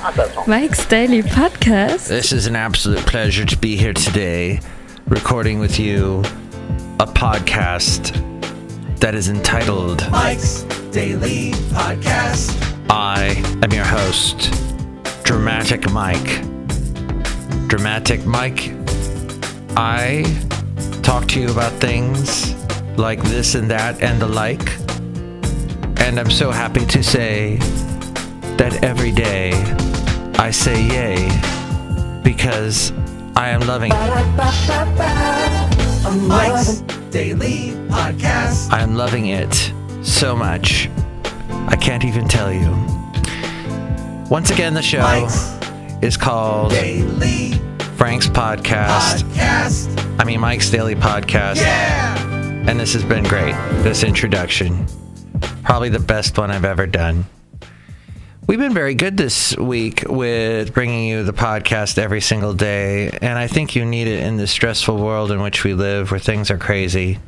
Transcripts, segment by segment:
Mike's Daily Podcast. This is an absolute pleasure to be here today, recording with you a podcast that is entitled Mike's Daily Podcast. I am your host, Dramatic Mike. Dramatic Mike, I talk to you about things like this and that and the like. And I'm so happy to say that every day I say yay because I am loving it. Mike's Daily Podcast. I'm loving it so much. I can't even tell you. Once again, the show Mike's is called Daily Frank's Podcast. Podcast. I mean, Mike's Daily Podcast. Yeah. And this has been great. This introduction. Probably the best one I've ever done. We've been very good this week with bringing you the podcast every single day. And I think you need it in this stressful world in which we live where things are crazy.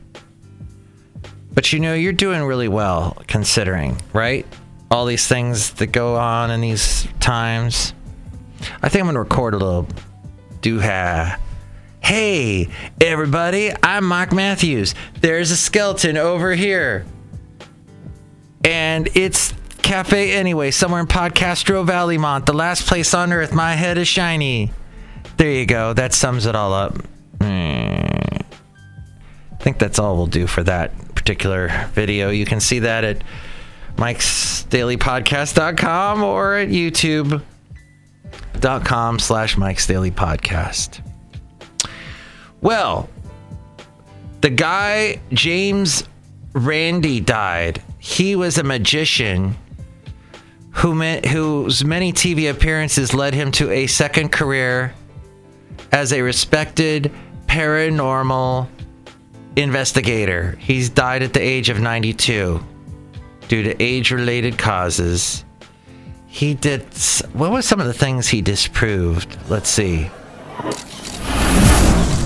But you know, you're doing really well considering, right? All these things that go on in these times. I think I'm going to record a little dooha. Hey, everybody, I'm Mike Matthews. There's a skeleton over here. And it's Cafe Anyway, somewhere in Podcastro Valley, Mont, the last place on earth. My head is shiny. There you go. That sums it all up. Hmm. I think that's all we'll do for that particular video. You can see that at mikesdailypodcast.com or at youtube.com slash Mike's Daily Podcast. Well, the guy James Randi, died. He was a magician who ma- whose many TV appearances led him to a second career as a respected paranormal investigator. He's died at the age of 92 due to age-related causes. He did what was some of the things he disproved? Let's see.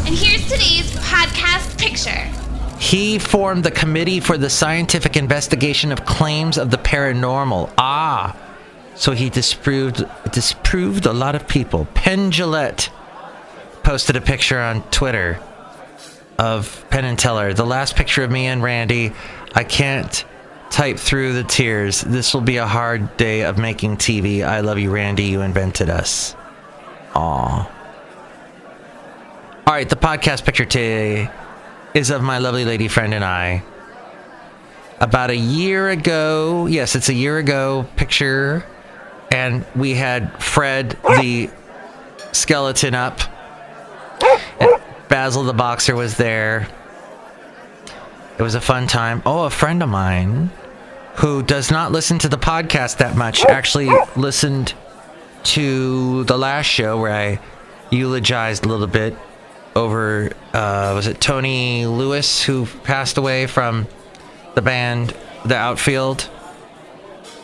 And here's today's podcast picture. He formed the Committee for the Scientific Investigation of Claims of the Paranormal. Ah, so he disproved disproved a lot of people. Penn Jillette posted a picture on Twitter of Penn and Teller. The last picture of me and Randi. I can't type through the tears. This will be a hard day of making TV. I love you, Randi. You invented us. Aw. All right, the podcast picture today is of my lovely lady friend and I. About a year ago, yes, it's a year ago picture, and we had Fred the skeleton up. And Basil the boxer was there. It was a fun time. Oh, a friend of mine who does not listen to the podcast that much actually listened to the last show where I eulogized a little bit over uh, was it Tony Lewis who passed away from the band The Outfield?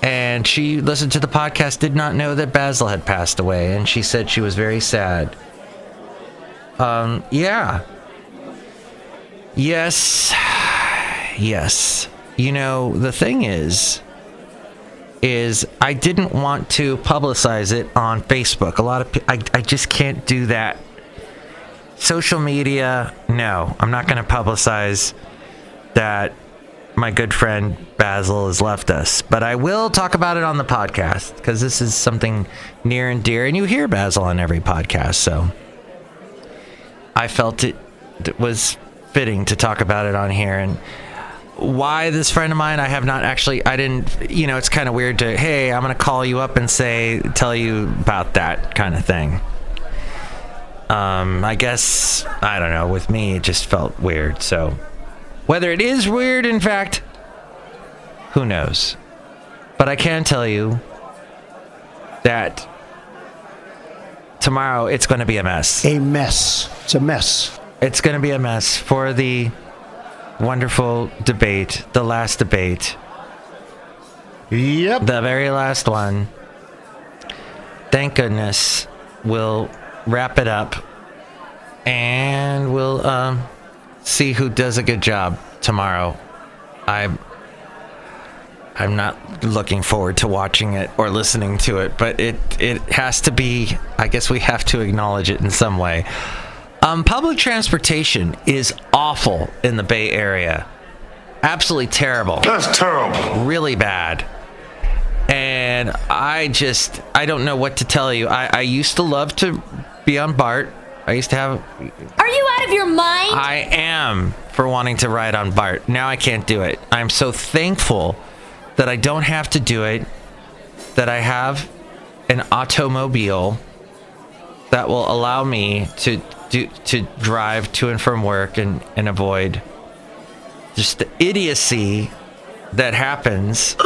And she listened to the podcast did not know that Basil had passed away and she said she was very sad. Um yeah. Yes. Yes. You know the thing is is I didn't want to publicize it on Facebook. A lot of I, I just can't do that social media, no, I'm not going to publicize that my good friend Basil has left us. But I will talk about it on the podcast because this is something near and dear, and you hear Basil on every podcast. So I felt it, was fitting to talk about it on here. And why this friend of mine, I have not actually, I didn't, you know, it's kind of weird to, hey, I'm going to call you up and say, tell you about that kind of thing. Um, I guess I don't know. With me, it just felt weird. So, whether it is weird, in fact, who knows? But I can tell you that tomorrow it's going to be a mess. a mess. It's a mess. It's going to be a mess for the wonderful debate, the last debate, Yep. the very last one. Thank goodness we'll wrap it up and we'll um, see who does a good job tomorrow. I I'm not looking forward to watching it or listening to it, but it it has to be. I guess we have to acknowledge it in some way. Um, public transportation is awful in the Bay Area. Absolutely terrible. That's terrible. Really bad. And I just I don't know what to tell you. I, I used to love to be on BART. I used to have Are you out of your mind? I am for wanting to ride on BART. Now I can't do it. I'm so thankful that I don't have to do it, that I have an automobile that will allow me to do to drive to and from work and, and avoid just the idiocy that happens.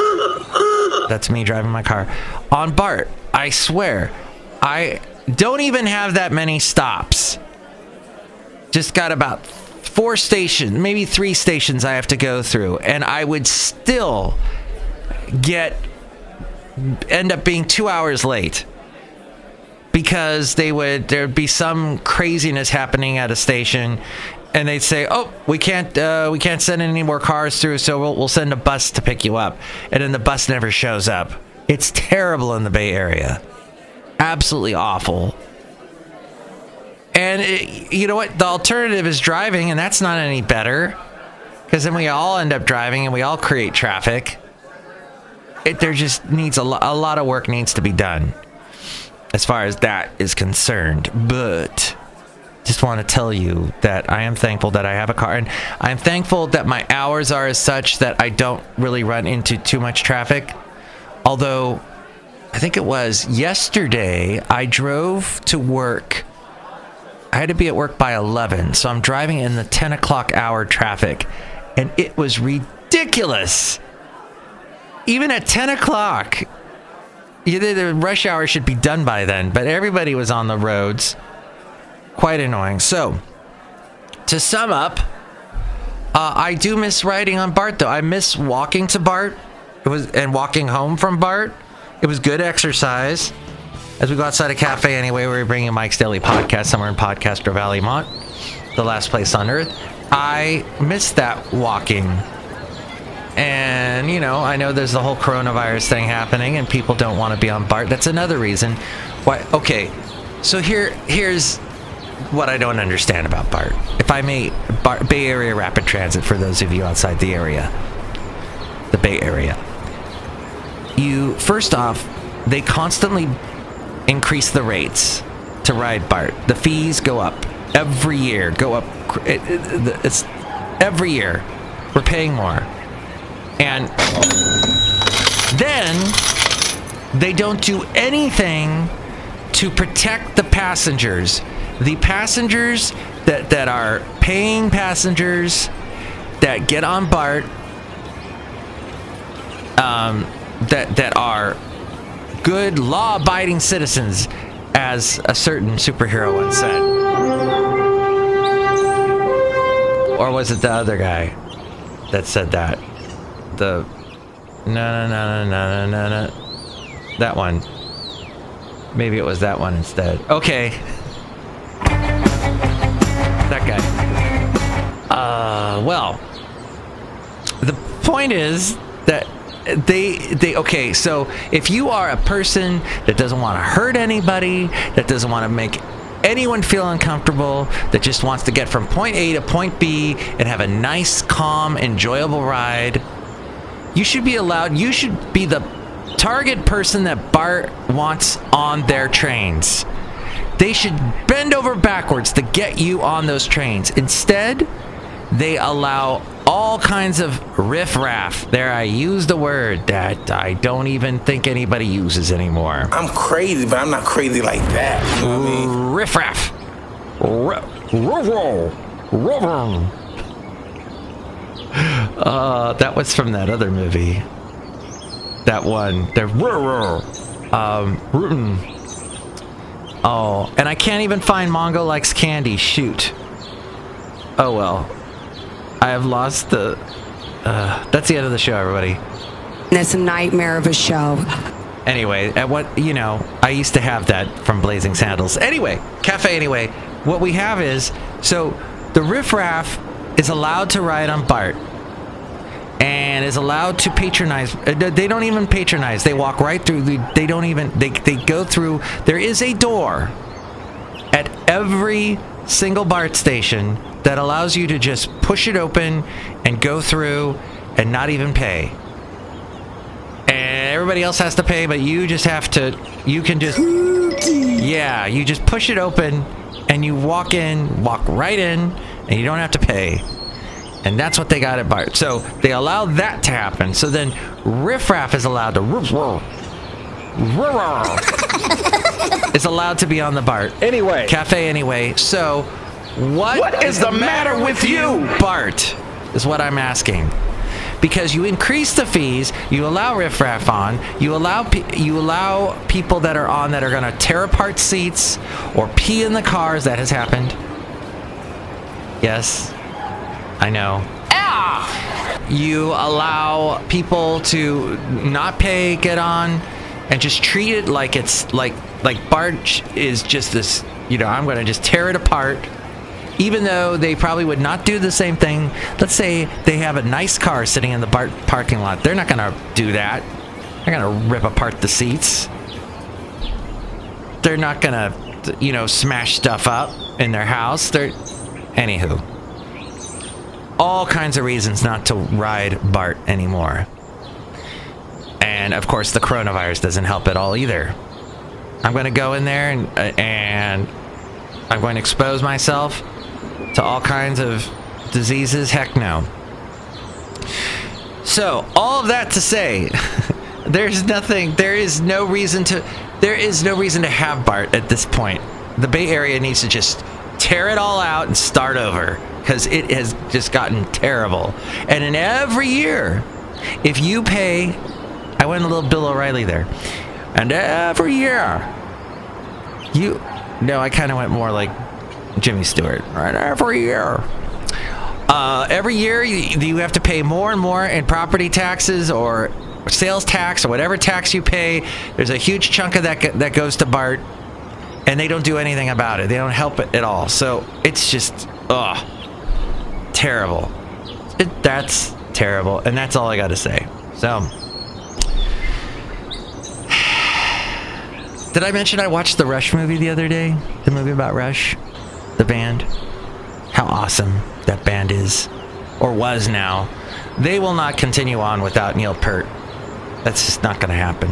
That's me driving my car on BART. I swear, I don't even have that many stops. Just got about four stations, maybe three stations I have to go through, and I would still get end up being two hours late because they would there'd be some craziness happening at a station and they'd say oh we can't uh, we can't send any more cars through so we'll, we'll send a bus to pick you up. And then the bus never shows up. It's terrible in the bay area absolutely awful and it, you know what the alternative is driving and that's not any better because then we all end up driving and we all create traffic it, there just needs a, lo- a lot of work needs to be done as far as that is concerned. But just want to tell you that I am thankful that I have a car, and I'm thankful that my hours are as such that I don't really run into too much traffic. Although, I think it was yesterday, I drove to work. I had to be at work by 11, so I'm driving in the 10 o'clock hour traffic, and it was ridiculous. Even at 10 o'clock, the rush hour should be done by then, but everybody was on the roads. Quite annoying. So, to sum up, uh, I do miss riding on BART though. I miss walking to BART. It was and walking home from BART. It was good exercise. As we go outside a cafe anyway, we're bringing Mike's Daily Podcast somewhere in Podcaster Valley, Mont, the last place on earth. I miss that walking and, you know, I know there's the whole coronavirus thing happening and people don't want to be on BART. That's another reason why. Okay, so here, here's what I don't understand about BART. If I may, BART, Bay Area Rapid Transit, for those of you outside the area, the Bay Area. You, first off, they constantly increase the rates to ride BART. The fees go up every year, go up. It, it, it's every year. We're paying more. And then they don't do anything to protect the passengers. The passengers that, that are paying passengers that get on BART um, that, that are good law abiding citizens, as a certain superhero once said. Or was it the other guy that said that? the no no no no no no no that one. Maybe it was that one instead. Okay. That guy. Uh well. The point is that they they okay, so if you are a person that doesn't want to hurt anybody, that doesn't want to make anyone feel uncomfortable, that just wants to get from point A to point B and have a nice, calm, enjoyable ride, you should be allowed, you should be the target person that BART wants on their trains. They should bend over backwards to get you on those trains. Instead, they allow all kinds of riffraff. There, I use the word that I don't even think anybody uses anymore. I'm crazy, but I'm not crazy like that. You know what I mean? Riffraff. Riffraff. Uh, that was from that other movie. That one. The um, rootin'. Oh, and I can't even find Mongo likes candy. Shoot. Oh well. I have lost the. Uh, that's the end of the show, everybody. It's a nightmare of a show. Anyway, at what you know, I used to have that from Blazing Saddles. Anyway, cafe. Anyway, what we have is so the riffraff is allowed to ride on BART, and is allowed to patronize. uh, They don't even patronize. They walk right through. They don't even. They they go through. There is a door at every single BART station that allows you to just push it open and go through and not even pay. And everybody else has to pay, but you just have to. You can just. Yeah, you just push it open and you walk in, walk right in, and you don't have to pay. And that's what they got at BART. So they allow that to happen. So then riffraff is allowed to. is allowed to be on the BART. Anyway. Cafe anyway. So what, What is the matter with you? BART is what I'm asking. Because you increase the fees, you allow riffraff on, you allow pe- you allow people that are on that are going to tear apart seats or pee in the cars. That has happened. Yes, I know. Ah! You allow people to not pay, get on, and just treat it like it's like like BART is just this. You know, I'm going to just tear it apart even though they probably would not do the same thing. Let's say they have a nice car sitting in the BART parking lot. They're not going to do that. They're going to rip apart the seats. They're not going to, you know, smash stuff up in their house. They're. Anywho. All kinds of reasons not to ride BART anymore. And of course, the coronavirus doesn't help at all either. I'm going to go in there and, uh, and I'm going to expose myself to all kinds of diseases. Heck no. So, all of that to say, there's nothing, there is no reason to, there is no reason to have BART at this point. The Bay Area needs to just tear it all out and start over because it has just gotten terrible. And in every year, if you pay, I went a little Bill O'Reilly there, and every year, you, no, I kind of went more like Jimmy Stewart, right? Every year. Uh, every year you, you have to pay more and more in property taxes or sales tax or whatever tax you pay. There's a huge chunk of that that goes to BART, and they don't do anything about it. They don't help it at all. So it's just, ugh, terrible. It, that's terrible, and that's all I got to say. So. Did I mention I watched the Rush movie the other day? The movie about Rush? The band? How awesome that band is. Or was now. They will not continue on without Neil Peart. That's just not going to happen.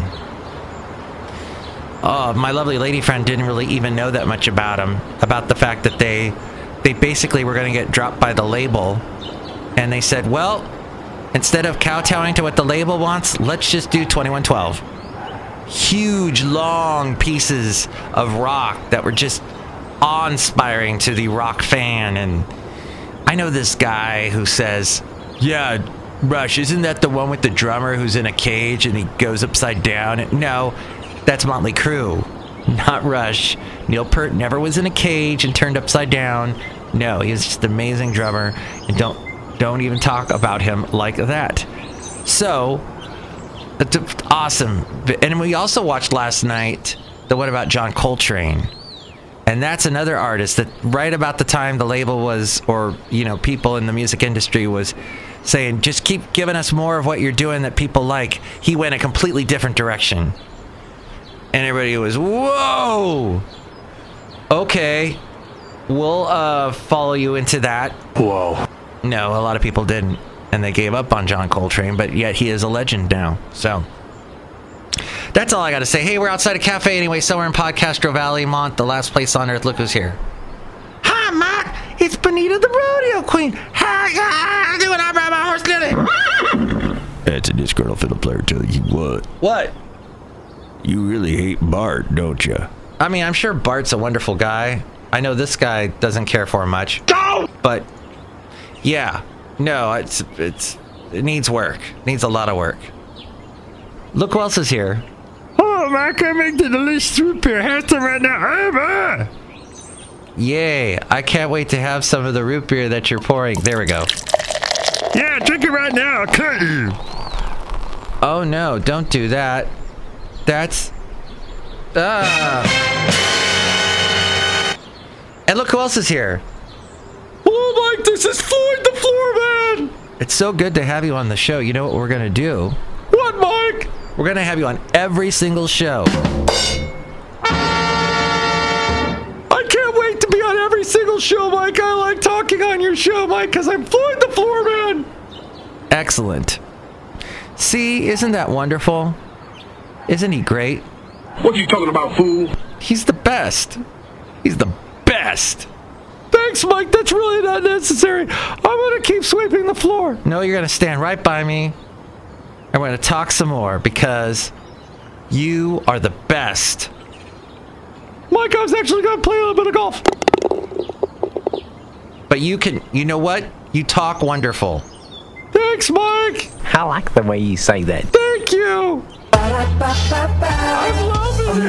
Oh, my lovely lady friend didn't really even know that much about him. About the fact that they they basically were going to get dropped by the label. And they said, well, instead of kowtowing to what the label wants, let's just do 2112 huge, long pieces of rock that were just awe-inspiring to the rock fan. And I know this guy who says, "Yeah, Rush, isn't that the one with the drummer who's in a cage and he goes upside down?" No, that's Motley Crue, not Rush. Neil Peart never was in a cage and turned upside down. No, he was just an amazing drummer, and don't don't even talk about him like that. So, awesome. And we also watched last night the one about John Coltrane. And that's another artist that right about the time the label was or you know people in the music industry was saying just keep giving us more of what you're doing that people like. He went a completely different direction. And everybody was, "Whoa!" Okay. We'll uh follow you into that. Whoa. No, a lot of people didn't, and they gave up on John Coltrane, but yet he is a legend now. So that's all I got to say. Hey, we're outside a cafe anyway, somewhere in Podcastro Valley, Mont, the last place on earth. Look who's here. Hi, Mark. It's Benita the Rodeo Queen. Hi, how you doing? I ride my horse Lily. That's a disgruntled fiddle player telling you what. What? You really hate Bart, don't you? I mean, I'm sure Bart's a wonderful guy. I know this guy doesn't care for him much. But yeah, no, it's it's it needs work. It needs a lot of work. Look who else is here. Oh, I can't make the delicious root beer. Have some right now. Yay! I can't wait to have some of the root beer that you're pouring. There we go. Yeah, drink it right now. I'll cut you. Oh no! Don't do that. That's ah. And look who else is here. Oh, Mike, this is Floyd the Floor Man. It's so good to have you on the show. You know what we're going to do? We're going to have you on every single show. I can't wait to be on every single show, Mike. I like talking on your show, Mike, because I'm Floyd the Floor Man. Excellent. See, isn't that wonderful? Isn't he great? What are you talking about, fool? He's the best. He's the best. Thanks, Mike. That's really not necessary. I'm going to keep sweeping the floor. No, you're going to stand right by me. And we're going to talk some more because you are the best. Mike, I was actually going to play a little bit of golf. But you can, you know what? You talk wonderful. Thanks, Mike. I like the way you say that. Thank you. I'm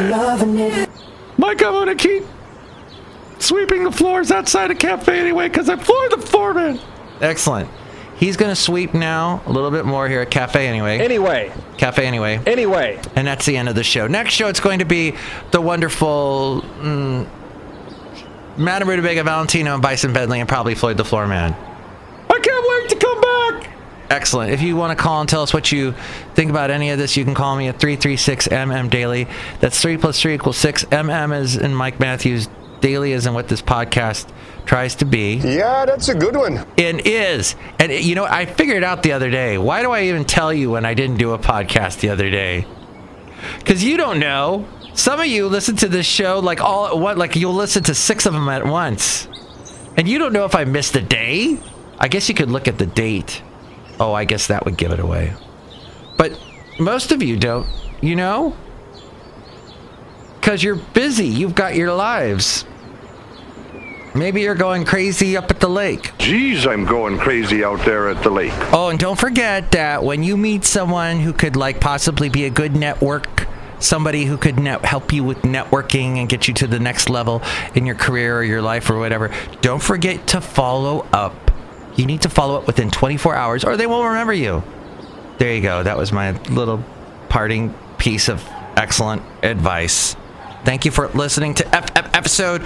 loving it. Mike, I'm going to keep sweeping the floors outside a cafe anyway because I'm Floyd the Floor Man. Excellent. He's going to sweep now a little bit more here at Cafe Anyway. Anyway, Cafe Anyway. anyway. And that's the end of the show. Next show, it's going to be the wonderful mm, Madame Rutabaga Valentino and Bison Bentley and probably Floyd the Floor Man. I can't wait to come back. Excellent. If you want to call and tell us what you think about any of this, you can call me at 336MM Daily. That's 3 plus 3 equals 6. MM is in Mike Matthews. Daily is in what this podcast tries to be. Yeah, that's a good one. and is. And you know, I figured out the other day. Why do I even tell you when I didn't do a podcast the other day? Because you don't know. Some of you listen to this show like all at once. Like you'll listen to six of them at once, and you don't know if I missed a day. I guess you could look at the date. Oh, I guess that would give it away. But most of you don't. You know. Because you're busy. You've got your lives. Maybe you're going crazy up at the lake. Geez, I'm going crazy out there at the lake. Oh, and don't forget that when you meet someone who could like possibly be a good network, somebody who could net- help you with networking and get you to the next level in your career or your life or whatever, don't forget to follow up. You need to follow up within 24 hours or they won't remember you. There you go. That was my little parting piece of excellent advice. Thank you for listening to F- F- episode